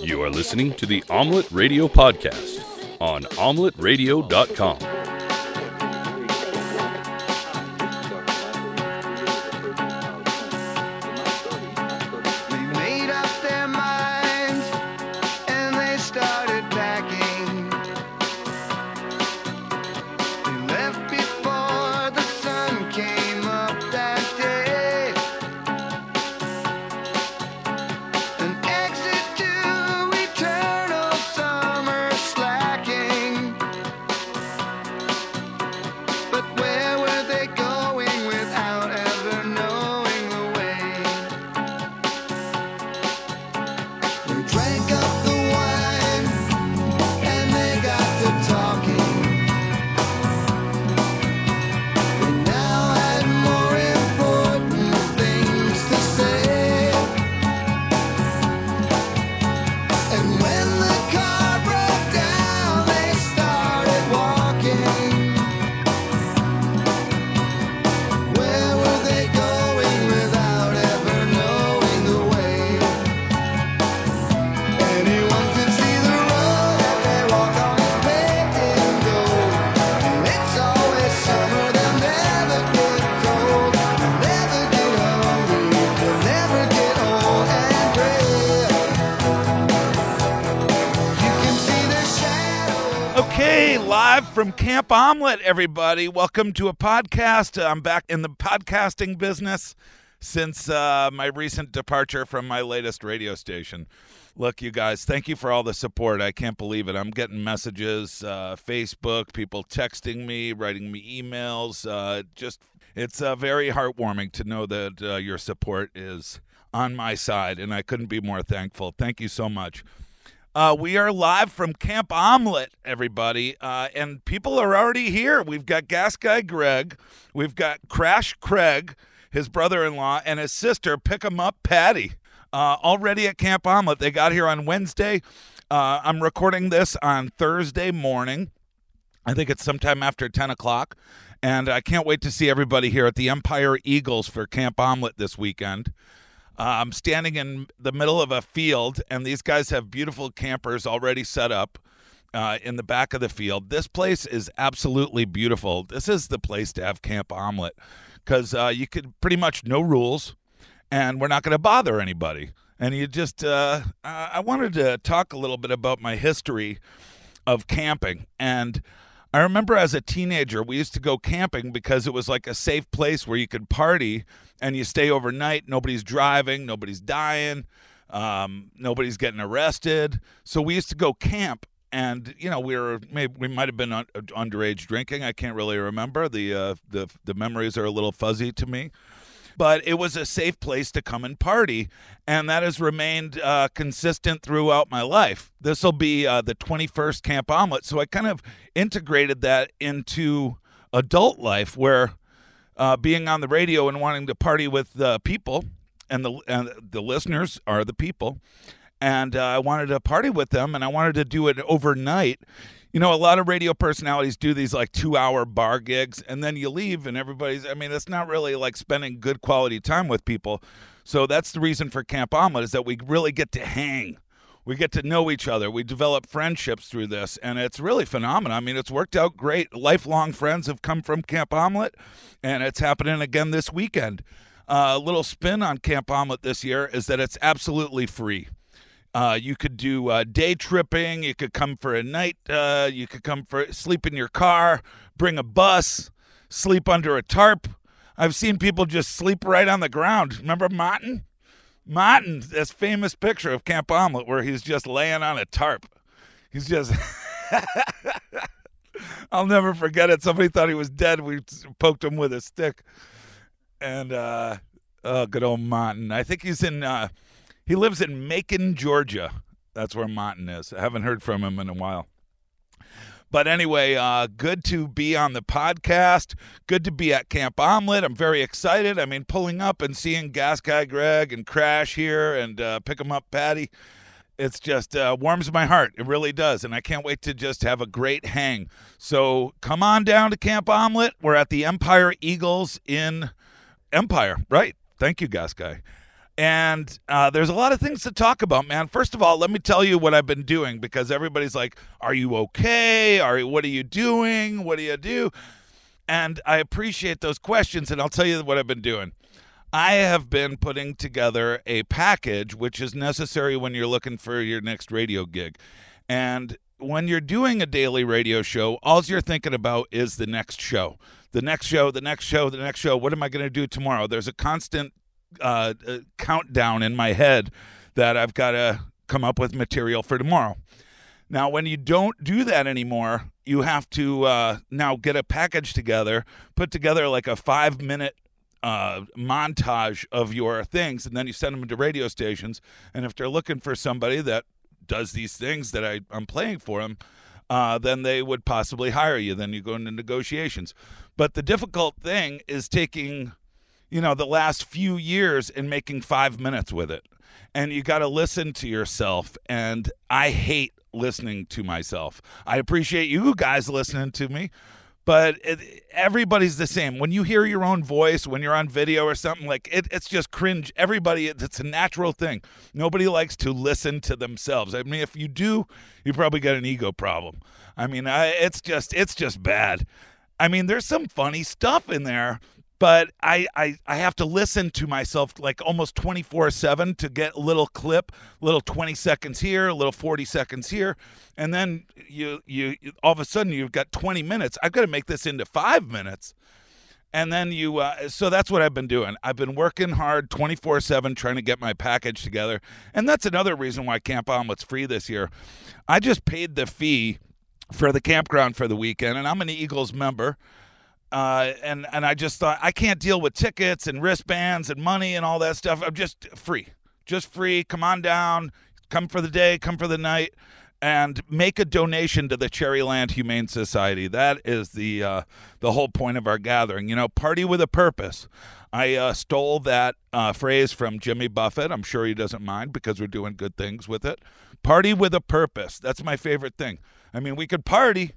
You are listening to the Omelette Radio Podcast on omeletteradio.com. from Kamp Omelette, everybody. Welcome to a podcast. I'm back in the podcasting business since uh, my recent departure from my latest radio station. Look, you guys, thank you for all the support. I can't believe it. I'm getting messages, uh, Facebook, people texting me, writing me emails. Uh, just, it's uh, very heartwarming to know that uh, your support is on my side, and I couldn't be more thankful. Thank you so much. Uh, we are live from Kamp Omelette, everybody, uh, and people are already here. We've got Gas Guy Greg, we've got Crash Craig, his brother-in-law, and his sister. Pick 'em up, Patty. Uh, already at Kamp Omelette. They got here on Wednesday. Uh, I'm recording this on Thursday morning. I think it's sometime after 10 o'clock. And I can't wait to see everybody here at the Empire Eagles for Kamp Omelette this weekend. Uh, I'm standing in the middle of a field, and these guys have beautiful campers already set up uh, in the back of the field. This place is absolutely beautiful. This is the place to have Kamp Omelette because uh, you could pretty much no rules, and we're not going to bother anybody. And you just, uh, I I wanted to talk a little bit about my history of camping. And I remember as a teenager, we used to go camping because it was like a safe place where you could party and you stay overnight. Nobody's driving, nobody's dying, um, nobody's getting arrested. So we used to go camp. And you know we were maybe we might have been un- underage drinking. I can't really remember. The uh, the the memories are a little fuzzy to me but it was a safe place to come and party, and that has remained uh, consistent throughout my life. This will be uh, the 21st Kamp Omelette, so I kind of integrated that into adult life, where uh, being on the radio and wanting to party with the people, and the and the listeners are the people, and uh, I wanted to party with them, and I wanted to do it overnight. You know, a lot of radio personalities do these like two hour bar gigs, and then you leave, and everybody's, I mean, it's not really like spending good quality time with people. So that's the reason for Kamp Omelette is that we really get to hang. We get to know each other. We develop friendships through this, and it's really phenomenal. I mean, it's worked out great. Lifelong friends have come from Kamp Omelette, and it's happening again this weekend. Uh, a little spin on Kamp Omelette this year is that it's absolutely free. Uh, you could do uh, day tripping. You could come for a night. Uh, you could come for sleep in your car, bring a bus, sleep under a tarp. I've seen people just sleep right on the ground. Remember Martin? Martin, this famous picture of Kamp Omelette where he's just laying on a tarp. He's just. I'll never forget it. Somebody thought he was dead. We poked him with a stick. And, uh, oh, good old Martin. I think he's in. Uh, he lives in Macon, Georgia. That's where Martin is. I haven't heard from him in a while. But anyway, uh, good to be on the podcast. Good to be at Kamp Omelette. I'm very excited. I mean, pulling up and seeing Gas Guy Greg and Crash here and uh, Pick 'em Up Patty. It's just uh, warms my heart. It really does. And I can't wait to just have a great hang. So come on down to Kamp Omelette. We're at the Empire Eagles in Empire, right? Thank you, Gas Guy. And uh, there's a lot of things to talk about, man. First of all, let me tell you what I've been doing because everybody's like, "Are you okay? Are what are you doing? What do you do?" And I appreciate those questions, and I'll tell you what I've been doing. I have been putting together a package which is necessary when you're looking for your next radio gig. And when you're doing a daily radio show, all you're thinking about is the next show. The next show, the next show, the next show. What am I going to do tomorrow? There's a constant uh, uh, countdown in my head that I've got to come up with material for tomorrow. Now, when you don't do that anymore, you have to uh, now get a package together, put together like a five minute uh, montage of your things, and then you send them to radio stations. And if they're looking for somebody that does these things that I, I'm playing for them, uh, then they would possibly hire you. Then you go into negotiations. But the difficult thing is taking you know, the last few years and making five minutes with it. And you got to listen to yourself. And I hate listening to myself. I appreciate you guys listening to me, but it, everybody's the same. When you hear your own voice, when you're on video or something, like it, it's just cringe. Everybody, it's a natural thing. Nobody likes to listen to themselves. I mean, if you do, you probably got an ego problem. I mean, I, it's just, it's just bad. I mean, there's some funny stuff in there, but I, I I have to listen to myself like almost 24/7 to get a little clip, little 20 seconds here, a little 40 seconds here, and then you you all of a sudden you've got 20 minutes. I've got to make this into 5 minutes. And then you uh, so that's what I've been doing. I've been working hard 24/7 trying to get my package together. And that's another reason why Kamp Omelette's free this year. I just paid the fee for the campground for the weekend and I'm an Eagles member. Uh, and and I just thought I can't deal with tickets and wristbands and money and all that stuff. I'm just free, just free. Come on down, come for the day, come for the night, and make a donation to the Cherryland Humane Society. That is the uh, the whole point of our gathering. You know, party with a purpose. I uh, stole that uh, phrase from Jimmy Buffett. I'm sure he doesn't mind because we're doing good things with it. Party with a purpose. That's my favorite thing. I mean, we could party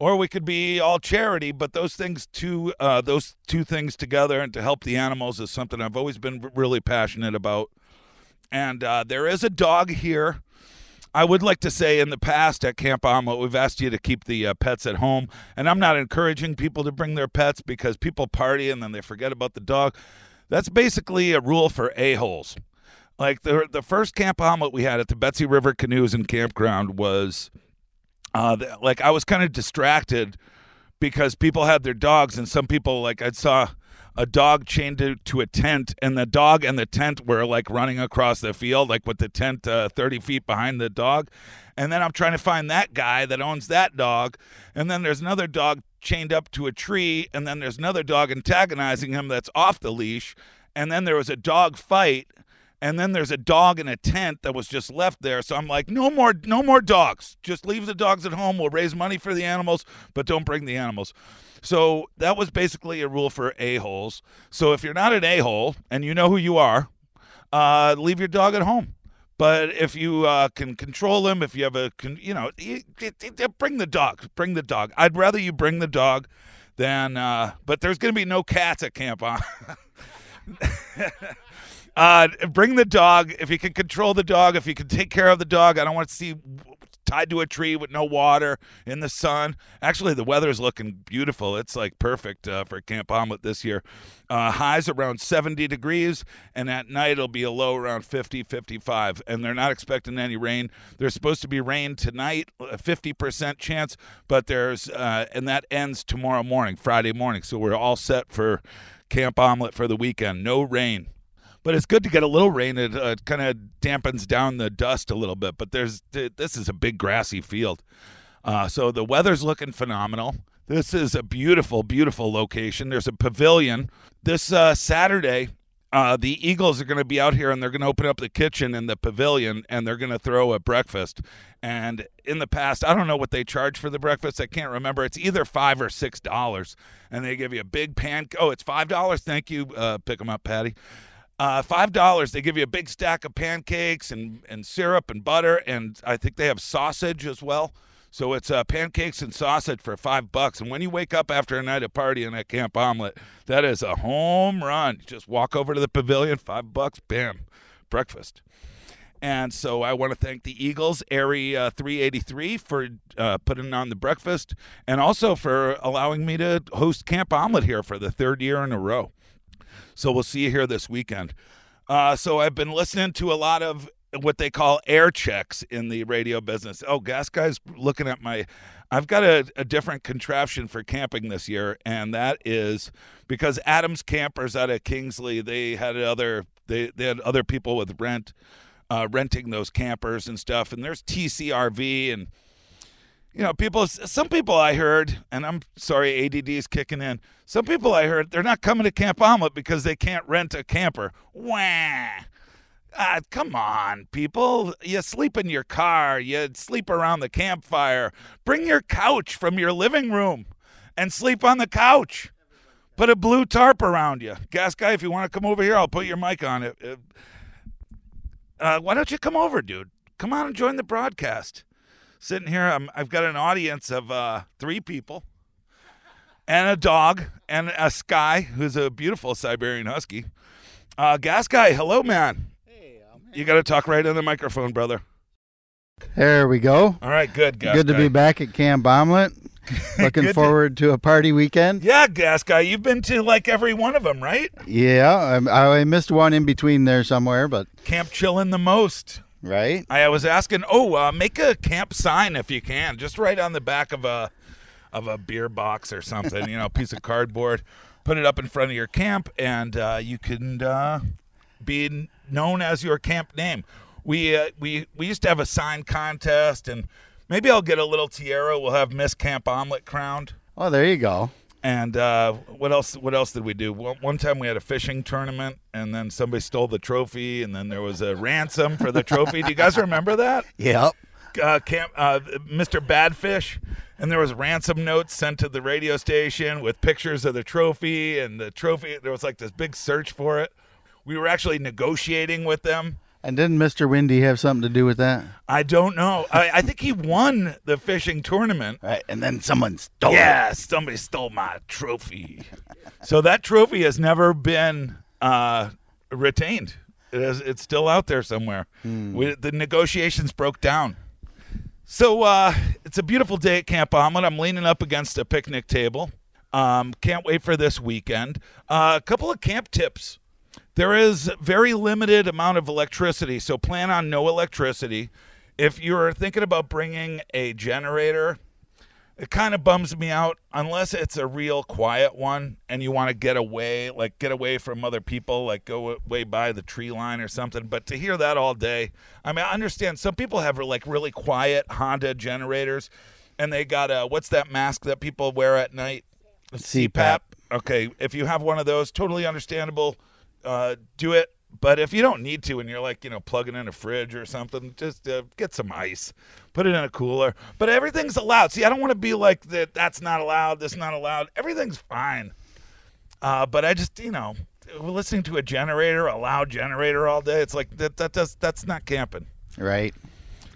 or we could be all charity but those things two uh, those two things together and to help the animals is something i've always been really passionate about. And uh, there is a dog here. I would like to say in the past at kamp omelette we've asked you to keep the uh, pets at home. And i'm not encouraging people to bring their pets because people party and then they forget about the dog. That's basically a rule for a-holes. Like the, the first kamp omelette we had at the betsie river canoes and campground was uh, like I was kind of distracted because people had their dogs, and some people like I saw a dog chained to, to a tent, and the dog and the tent were like running across the field, like with the tent uh, thirty feet behind the dog. And then I'm trying to find that guy that owns that dog, and then there's another dog chained up to a tree, and then there's another dog antagonizing him that's off the leash, and then there was a dog fight and then there's a dog in a tent that was just left there. So i'm like no more no more dogs. Just leave the dogs at home. We'll raise money for the animals but don't bring the animals. So that was basically a rule for a-holes. So if you're not an a-hole and you know who you are uh, leave your dog at home. But if you uh, can control him if you have a you know bring the dog bring the dog. I'd rather you bring the dog than uh, but there's going to be no cats at camp on Uh, bring the dog if you can control the dog. If you can take care of the dog, I don't want to see tied to a tree with no water in the sun. Actually, the weather is looking beautiful. It's like perfect uh, for Kamp Omelette this year. Uh, highs around 70 degrees, and at night it'll be a low around 50, 55. And they're not expecting any rain. There's supposed to be rain tonight, a 50% chance, but there's, uh, and that ends tomorrow morning, Friday morning. So we're all set for Kamp Omelette for the weekend. No rain but it's good to get a little rain. It uh, kind of dampens down the dust a little bit. But there's this is a big grassy field, uh, so the weather's looking phenomenal. This is a beautiful, beautiful location. There's a pavilion this uh, Saturday. Uh, the Eagles are going to be out here and they're going to open up the kitchen in the pavilion and they're going to throw a breakfast. And in the past, I don't know what they charge for the breakfast. I can't remember. It's either five or six dollars, and they give you a big pan. Oh, it's five dollars. Thank you. Uh, pick them up, Patty. Uh, five dollars. They give you a big stack of pancakes and and syrup and butter, and I think they have sausage as well. So it's uh, pancakes and sausage for five bucks. And when you wake up after a night of partying at Kamp Omelette, that is a home run. You just walk over to the pavilion, five bucks, bam, breakfast. And so I want to thank the Eagles, Aerie 383, for uh, putting on the breakfast and also for allowing me to host Kamp Omelette here for the third year in a row. So we'll see you here this weekend. Uh, so I've been listening to a lot of what they call air checks in the radio business. Oh, gas guy's looking at my. I've got a, a different contraption for camping this year, and that is because Adams Campers out of Kingsley, they had other they, they had other people with rent, uh, renting those campers and stuff. And there's TCRV and you know, people, some people I heard, and I'm sorry, ADD is kicking in. Some people I heard, they're not coming to Kamp Omelette because they can't rent a camper. Wah. Ah, come on, people. You sleep in your car, you sleep around the campfire. Bring your couch from your living room and sleep on the couch. Put a blue tarp around you. Gas guy, if you want to come over here, I'll put your mic on it. Uh, why don't you come over, dude? Come on and join the broadcast sitting here. I'm, I've got an audience of uh, three people and a dog and a Sky, who's a beautiful Siberian Husky. Uh, Gas Guy, hello, man. You got to talk right in the microphone, brother. There we go. All right, good, Gas Good to be back at Kamp Omelette. Looking Good to- forward to a party weekend. Yeah, Gas Guy, you've been to like every one of them, right? Yeah, I, I missed one in between there somewhere, but Camp Chillin' the most. Right. I was asking, oh, uh, make a camp sign if you can, just right on the back of a of a beer box or something, you know, a piece of cardboard. Put it up in front of your camp, and uh, you can uh, be known as your camp name. We uh, we we used to have a sign contest, and maybe I'll get a little tiara. We'll have Miss Kamp Omelette crowned. Oh, there you go. And uh, what else? What else did we do? One, one time we had a fishing tournament, and then somebody stole the trophy, and then there was a ransom for the trophy. Do you guys remember that? Yep. uh, camp, uh, Mr. Badfish, and there was ransom notes sent to the radio station with pictures of the trophy and the trophy. There was like this big search for it. We were actually negotiating with them. And didn't Mr. Windy have something to do with that? I don't know. I, I think he won the fishing tournament. Right. And then someone stole it. Yeah, somebody stole my trophy. so that trophy has never been uh, retained. It is, it's still out there somewhere. We, the negotiations broke down. So uh, it's a beautiful day at Kamp Omelette. I'm leaning up against a picnic table. Um, can't wait for this weekend. Uh, a couple of camp tips. There is very limited amount of electricity, so plan on no electricity. If you're thinking about bringing a generator, it kind of bums me out unless it's a real quiet one and you want to get away, like get away from other people, like go way by the tree line or something. But to hear that all day, I mean, I understand some people have like really quiet Honda generators and they got a, what's that mask that people wear at night? CPAP. Okay, if you have one of those, totally understandable. Uh, do it. But if you don't need to and you're like, you know, plugging in a fridge or something, just uh, get some ice, put it in a cooler. But everything's allowed. See, I don't want to be like that. That's not allowed. This not allowed. Everything's fine. Uh, but I just, you know, listening to a generator, a loud generator all day. It's like that. That does. That's not camping. Right.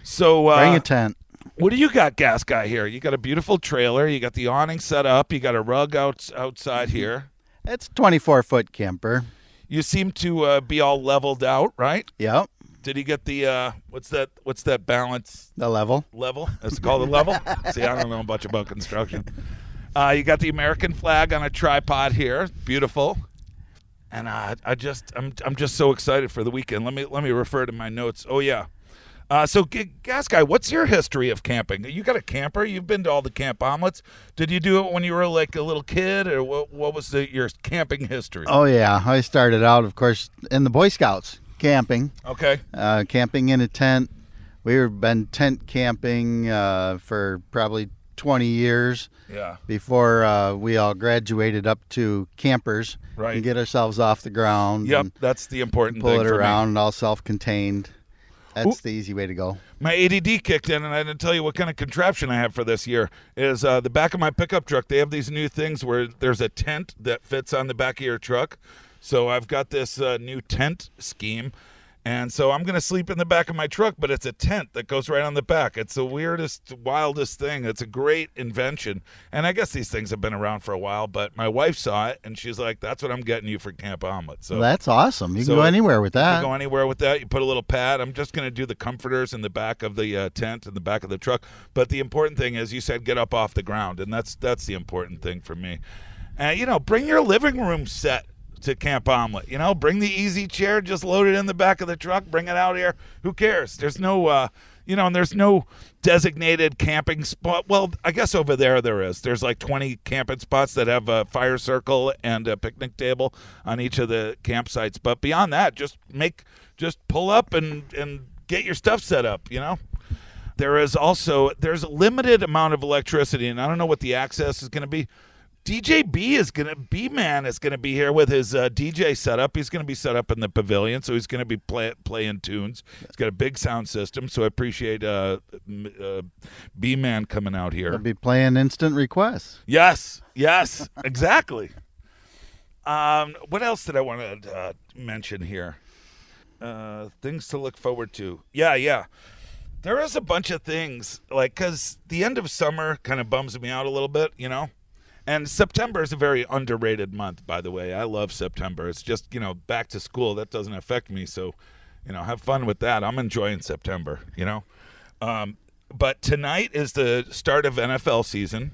So uh, Bring a tent. what do you got, gas guy? Here, you got a beautiful trailer. You got the awning set up. You got a rug out outside here. It's a 24 foot camper. You seem to uh, be all leveled out, right? Yep. Did he get the uh, what's that? What's that balance The level. level? That's called a level? See, I don't know much about construction. Uh, you got the American flag on a tripod here, beautiful. And uh, I just, I'm, I'm just so excited for the weekend. Let me, let me refer to my notes. Oh yeah. Uh, so, G- gas guy, what's your history of camping? You got a camper? You've been to all the kamp omelettes. Did you do it when you were like a little kid, or what? What was the, your camping history? Oh, yeah. I started out, of course, in the Boy Scouts camping, Okay. uh, camping in a tent. We've been tent camping uh, for probably 20 years Yeah. before uh, we all graduated up to campers Right. and get ourselves off the ground Yep. and That's the important pull thing it around, all self contained. That's the easy way to go. my ADD kicked in, and I didn't tell you what kind of contraption I have for this year. Is uh, the back of my pickup truck? They have these new things where there's a tent that fits on the back of your truck. So I've got this uh, new tent scheme, And so I'm going to sleep in the back of my truck, but it's a tent that goes right on the back. It's the weirdest, wildest thing. It's a great invention. And I guess these things have been around for a while, but my wife saw it and she's like, that's what I'm getting you for Kamp Omelette. So That's awesome. You can So go anywhere with that. you can go anywhere with that. You put a little pad. I'm just going to do the comforters in the back of the uh, tent in the back of the truck. But the important thing is, you said get up off the ground, and that's that's the important thing for me. And you know, bring your living room set to Kamp Omelette. You know, bring the easy chair, just load it in the back of the truck, bring it out here. Who cares? There's no. Uh, you know, and there's no designated camping spot. Well, I guess over there there is. There's like 20 camping spots that have a fire circle and a picnic table on each of the campsites. But beyond that, just make just pull up and and get your stuff set up, you know? There is also there's a limited amount of electricity and I don't know what the access is going to be. DJ B is gonna B man is gonna be here with his uh, DJ setup. He's gonna be set up in the pavilion, so he's gonna be play, playing tunes. He's got a big sound system, so I appreciate uh, uh, B man coming out here. They'll be playing instant requests. Yes, yes, exactly. Um, what else did I want to uh, mention here? Uh, things to look forward to. Yeah, yeah. There is a bunch of things like because the end of summer kind of bums me out a little bit, you know. And September is a very underrated month, by the way. I love September. It's just you know back to school that doesn't affect me, so you know have fun with that. I'm enjoying September, you know. Um, but tonight is the start of NFL season.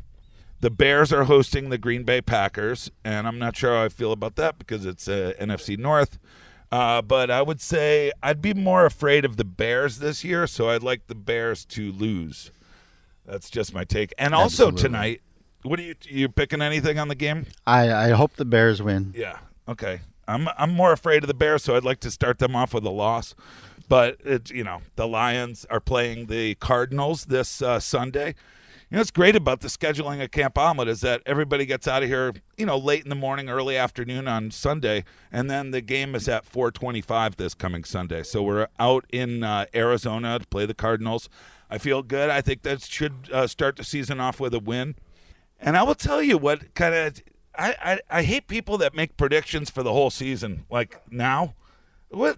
The Bears are hosting the Green Bay Packers, and I'm not sure how I feel about that because it's uh, NFC North. Uh, but I would say I'd be more afraid of the Bears this year, so I'd like the Bears to lose. That's just my take. And also Absolutely. tonight, what are you you picking anything on the game? I, I hope the Bears win. Yeah. Okay. I'm I'm more afraid of the Bears, so I'd like to start them off with a loss. But it's you know the Lions are playing the Cardinals this uh, Sunday. You know what's great about the scheduling of Kamp Omelette is that everybody gets out of here you know late in the morning, early afternoon on Sunday, and then the game is at 4:25 this coming Sunday. So we're out in uh, Arizona to play the Cardinals. I feel good. I think that should uh, start the season off with a win. And I will tell you what kind of I, I I hate people that make predictions for the whole season like now. What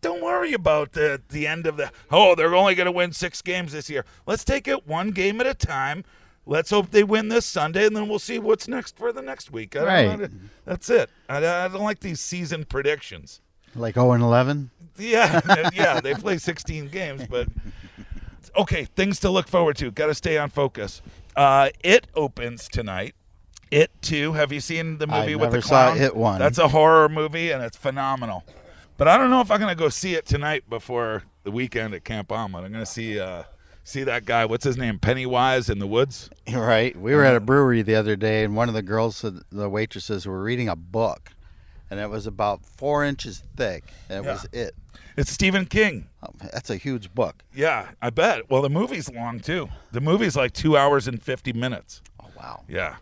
don't worry about the the end of the oh they're only going to win 6 games this year. Let's take it one game at a time. Let's hope they win this Sunday, and then we'll see what's next for the next week. I don't Right. know. That's it. I, I don't like these season predictions. Like 0 and 11. Yeah, uh, yeah, they play 16 games, but okay, things to look forward to. Got to stay on focus. Uh, it opens tonight. It too. Have you seen the I movie with the never saw? It one. That's a horror movie, and it's phenomenal. But I don't know if I'm gonna go see it tonight before the weekend at Kamp Omelette. I'm gonna see uh, see that guy. What's his name? Pennywise in the woods. Right. We were at a brewery the other day, and one of the girls, said, the waitresses, were reading a book, and it was about four inches thick. And it Yeah. was it. It's Stephen King. Oh, that's a huge book. Yeah, I bet. Well, the movie's long too. The movie's like two hours and fifty minutes. Oh wow. Yeah.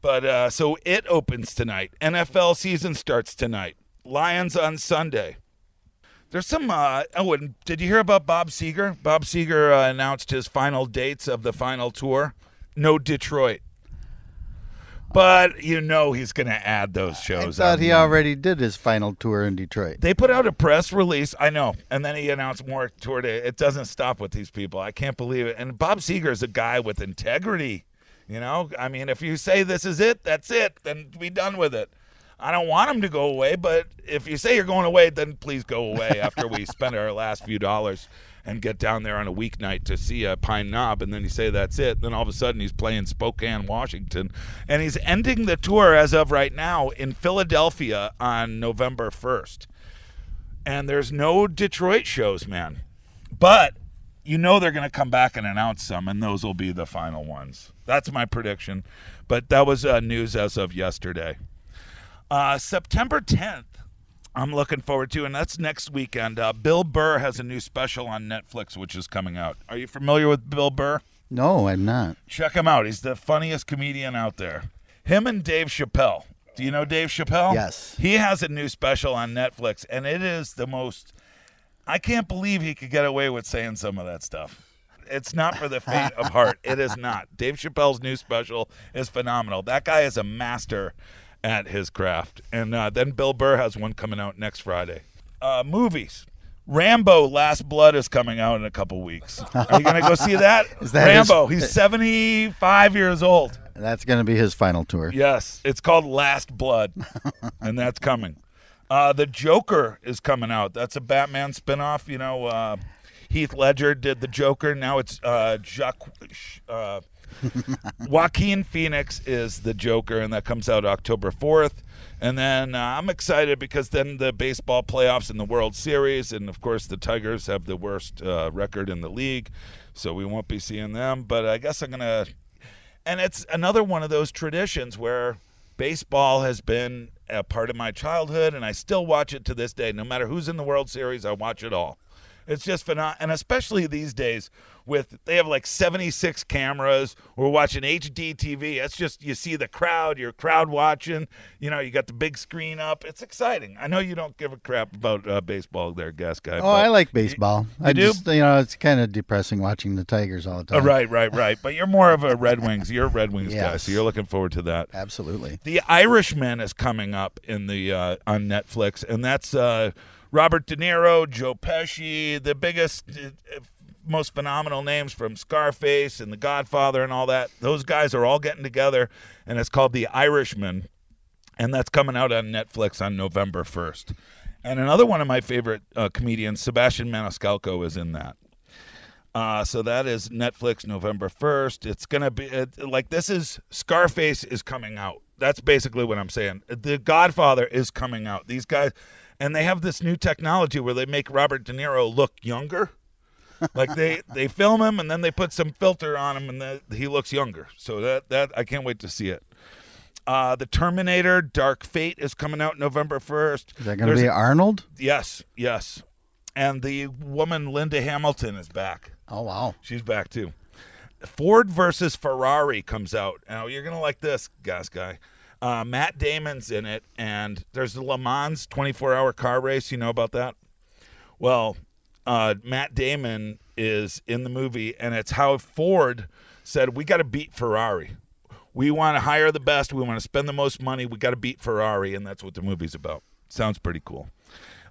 But uh, so it opens tonight. NFL season starts tonight. Lions on Sunday. There's some. Uh, oh, and did you hear about Bob Seger? Bob Seger uh, announced his final dates of the final tour. No Detroit. But you know he's going to add those shows. I thought he there. already did his final tour in Detroit. They put out a press release. I know, and then he announced more tour day. It doesn't stop with these people. I can't believe it. And Bob Seger is a guy with integrity. You know, I mean, if you say this is it, that's it. Then be done with it. I don't want him to go away, but if you say you're going away, then please go away after we spend our last few dollars and get down there on a weeknight to see a Pine Knob, and then you say that's it. Then all of a sudden he's playing Spokane, Washington, and he's ending the tour as of right now in Philadelphia on November 1st. And there's no Detroit shows, man. But you know they're going to come back and announce some, and those will be the final ones. That's my prediction. But that was uh, news as of yesterday. Uh, September 10th, I'm looking forward to, and that's next weekend. Uh, Bill Burr has a new special on Netflix, which is coming out. Are you familiar with Bill Burr? No, I'm not. Check him out. He's the funniest comedian out there. Him and Dave Chappelle. Do you know Dave Chappelle? Yes. He has a new special on Netflix, and it is the most. I can't believe he could get away with saying some of that stuff. It's not for the faint of heart. It is not. Dave Chappelle's new special is phenomenal. That guy is a master at his craft. And uh, then Bill Burr has one coming out next Friday. uh, movies. Rambo: Last Blood is coming out in a couple weeks. Are you gonna go see that? Is that his- Rambo? He's seventy-five years old. That's going to be his final tour. Yes, it's called Last Blood, and that's coming. Uh, the Joker is coming out. That's a Batman spinoff. You know, uh, Heath Ledger did the Joker. Now it's uh, Jacques, uh, Joaquin Phoenix is the Joker, and that comes out October fourth. And then uh, I'm excited because then the baseball playoffs and the World Series, and of course the Tigers have the worst uh, record in the league, so we won't be seeing them. But I guess I'm gonna and it's another one of those traditions where baseball has been a part of my childhood and I still watch it to this day. No matter who's in the World Series, I watch it all. It's just phenomenal. And especially these days with they have like 76 cameras. We're watching HD TV. It's just you see the crowd, you're crowd watching. You know, you got the big screen up. It's exciting. I know you don't give a crap about uh, baseball there, gas guy. Oh, I like baseball. I do? just, you know, it's kind of depressing watching the Tigers all the Uh, time. right, right, right. But you're more of a Red Wings. You're a Red Wings guy, so you're looking forward to that. Absolutely. The Irishman is coming up in the uh, on Netflix, and that's uh, Robert De Niro, Joe Pesci, the biggest, uh, most phenomenal names from Scarface and The Godfather and all that. Those guys are all getting together, and it's called The Irishman, and that's coming out on Netflix on November first. And another one of my favorite uh, comedians, Sebastian Maniscalco, is in that. Uh, so that is Netflix November 1st. It's going to be it, like this is Scarface is coming out. That's basically what I'm saying. The Godfather is coming out. These guys, and they have this new technology where they make Robert De Niro look younger. Like they they film him and then they put some filter on him and the, he looks younger. So that that I can't wait to see it. Uh, the Terminator Dark Fate is coming out November 1st. Is that going to be Arnold? Yes, yes. And the woman Linda Hamilton is back. Oh, wow. She's back too. Ford versus Ferrari comes out. Now you're gonna like this, gas guy. Uh, Matt Damon's in it, and there's the Le Mans 24-hour car race. You know about that? Well, uh, Matt Damon is in the movie, and it's how Ford said, "We got to beat Ferrari. We want to hire the best. We want to spend the most money. We got to beat Ferrari," and that's what the movie's about. Sounds pretty cool.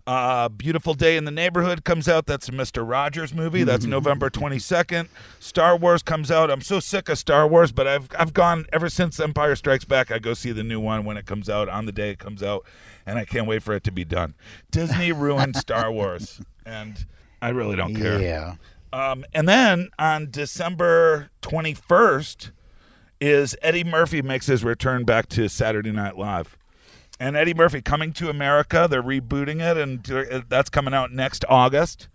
Uh, Beautiful Day in the Neighborhood comes out. That's a Mr. Rogers movie. That's November 22nd. Star Wars comes out. I'm so sick of Star Wars, but I've I've gone ever since Empire Strikes Back. I go see the new one when it comes out on the day it comes out, and I can't wait for it to be done. Disney ruined Star Wars, and I really don't care. Yeah. Um, and then on December 21st is Eddie Murphy makes his return back to Saturday Night Live. And Eddie Murphy coming to America, they're rebooting it, and uh, that's coming out next August.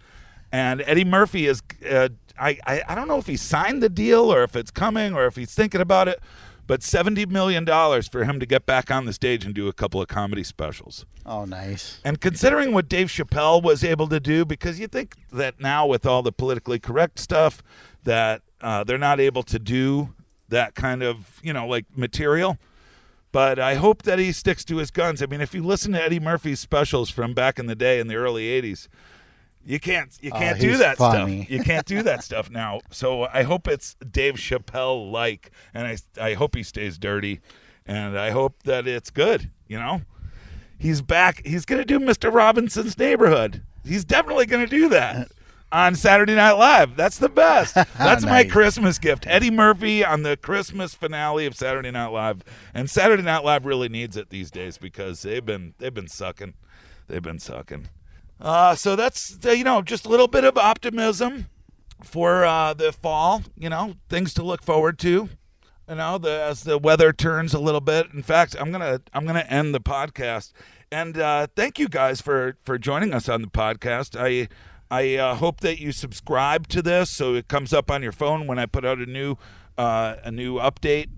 And Eddie Murphy is, uh, I, I, I don't know if he signed the deal or if it's coming or if he's thinking about it, but $70 million for him to get back on the stage and do a couple of comedy specials. Oh, nice. And considering what Dave Chappelle was able to do, because you think that now with all the politically correct stuff, that uh, they're not able to do that kind of, you know, like material. But I hope that he sticks to his guns. I mean, if you listen to Eddie Murphy's specials from back in the day in the early '80s, you can't you Oh, can't do that funny. stuff. You can't do that stuff now. So I hope it's Dave Chappelle like, and I I hope he stays dirty, and I hope that it's good. You know he's back. He's going to do Mr. Robinson's Neighborhood. He's definitely going to do that uh, on Saturday Night Live. That's the best. That's my Christmas gift. Eddie Murphy on the Christmas finale of Saturday Night Live. And Saturday Night Live really needs it these days because they've been they've been sucking. They've been sucking. Uh, so that's uh, you know just a little bit of optimism for uh, the fall. You know things to look forward to you know the as the weather turns a little bit. In fact i'm gonna i'm gonna end the podcast. And uh thank you guys for for joining us on the podcast. I i uh, hope that you subscribe to this so it comes up on your phone when i put out a new uh a new update.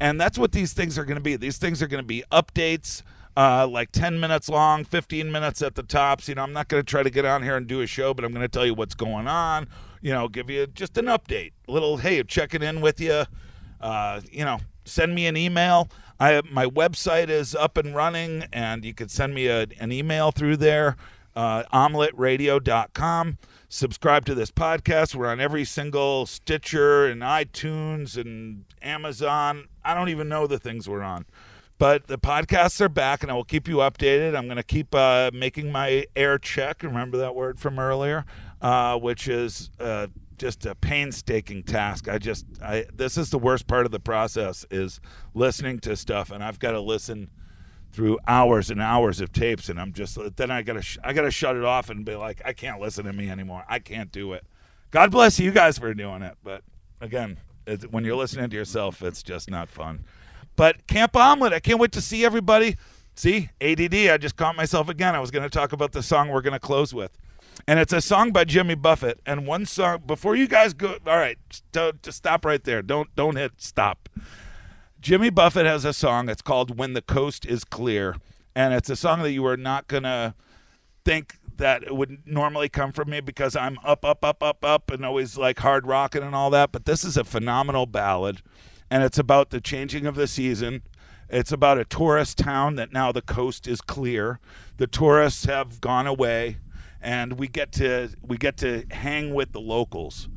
And that's what these things are going to be. These things are going to be updates uh, like 10 minutes long 15 minutes at the tops you know i'm not going to try to get on here and do a show but i'm going to tell you what's going on you know give you just an update a little hey checking in with you uh, you know, send me an email. I my website is up and running, and you could send me a, an email through there. Uh, omeletteradio.com. Subscribe to this podcast. We're on every single Stitcher and iTunes and Amazon. I don't even know the things we're on. But the podcasts are back, and I will keep you updated. I'm going to keep uh, making my air check. Remember that word from earlier, uh, which is uh, just a painstaking task. I just, I this is the worst part of the process is listening to stuff, and I've got to listen through hours and hours of tapes, and I'm just then I gotta sh- I gotta shut it off and be like, I can't listen to me anymore. I can't do it. God bless you guys for doing it, but again, when you're listening to yourself, it's just not fun. But Kamp Omelette, I can't wait to see everybody. See, ADD, I just caught myself again. I was going to talk about the song we're going to close with. And it's a song by Jimmy Buffett. And one song, before you guys go, all right, just, just stop right there. Don't, don't hit stop. Jimmy Buffett has a song. It's called When the Coast is Clear. And it's a song that you are not going to think that it would normally come from me because I'm up, up, up, up, up, and always like hard rocking and all that. But this is a phenomenal ballad, and it's about the changing of the season. It's about a tourist town that now the coast is clear. The tourists have gone away, and we get to we get to hang with the locals.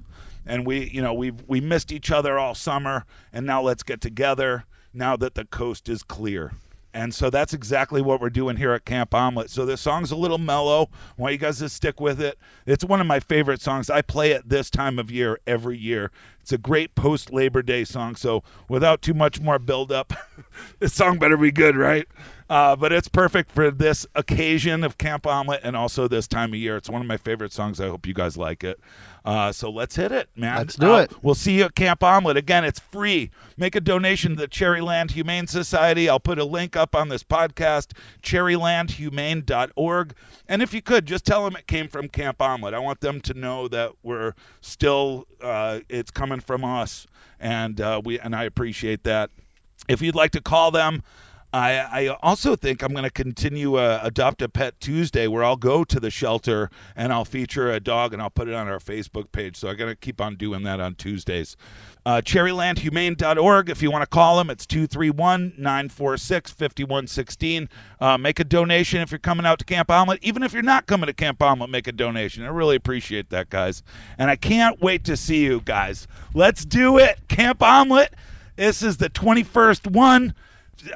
And we, you know, we we missed each other all summer, and now let's get together now that the coast is clear. And so that's exactly what we're doing here at Kamp Omelette. So this song's a little mellow. I want you guys to stick with it. It's one of my favorite songs. I play it this time of year every year. It's a great post Labor Day song. So without too much more build up, this song better be good, right? Uh, but it's perfect for this occasion of Kamp Omelette and also this time of year. It's one of my favorite songs. I hope you guys like it. Uh, so let's hit it, man. Let's do Uh, it. We'll see you at Kamp Omelette. Again, it's free. Make a donation to the Cherryland Humane Society. I'll put a link up on this podcast, cherrylandhumane.org. And if you could, just tell them it came from Kamp Omelette. I want them to know that we're still, uh, it's coming from us. And, uh, we, and I appreciate that. If you'd like to call them, I, I also think I'm going to continue uh, Adopt a Pet Tuesday, where I'll go to the shelter and I'll feature a dog and I'll put it on our Facebook page. So I'm going to keep on doing that on Tuesdays. Uh, cherrylandhumane.org. If you want to call them, it's 231 946 5116. Uh, Make a donation if you're coming out to Kamp Omelette. Even if you're not coming to Kamp Omelette, make a donation. I really appreciate that, guys. And I can't wait to see you guys. Let's do it. Kamp Omelette. This is the 21st one.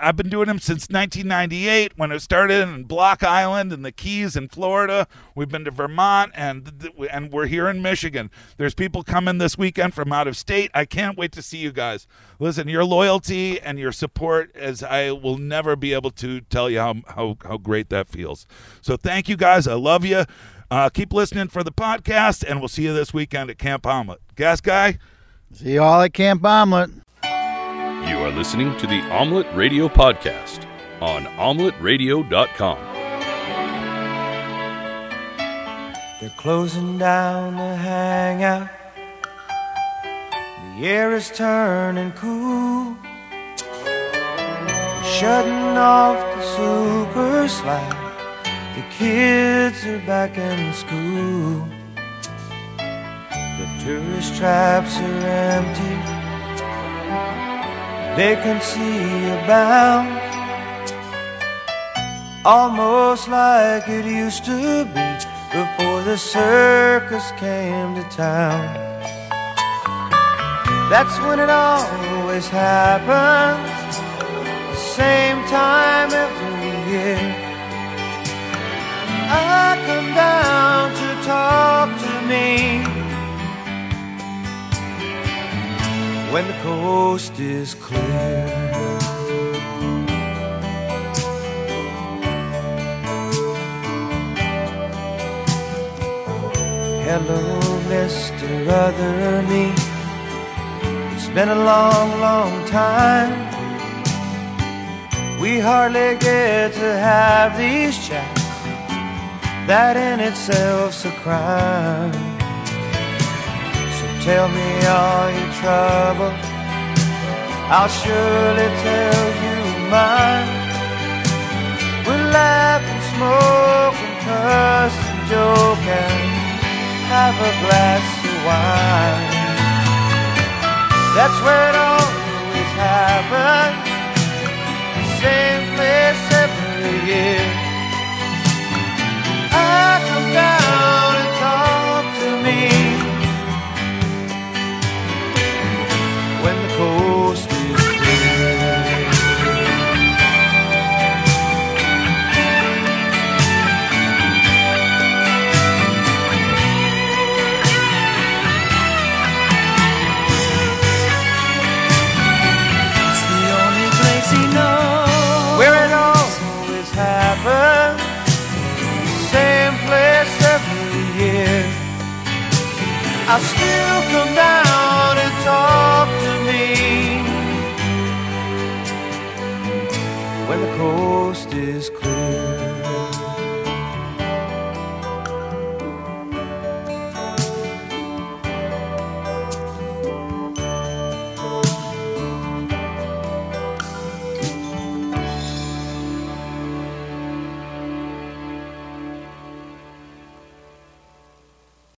I've been doing them since 1998 when it started in Block Island and the Keys in Florida. We've been to Vermont and and we're here in Michigan. There's people coming this weekend from out of state. I can't wait to see you guys. Listen, your loyalty and your support as I will never be able to tell you how how, how great that feels. So thank you guys. I love you. Uh, keep listening for the podcast, and we'll see you this weekend at Kamp Omelette. Gas guy. See you all at Kamp Omelette. You are listening to the Omelette Radio Podcast on omeletteradio.com. They're closing down the hangout. The air is turning cool. They're shutting off the super slide. The kids are back in school. The tourist traps are empty. Vacancy abounds. Almost like it used to be before the circus came to town. That's when it always happens, the same time every year. I come down to talk to me when the coast is clear. Hello, Mr. Other Me. It's been a long, long time. We hardly get to have these chats. That in itself's a crime. Tell me all your trouble. I'll surely tell you mine. We'll laugh and smoke and curse and joke and have a glass of wine. That's where it always happens. The same place every year. I come down and talk to me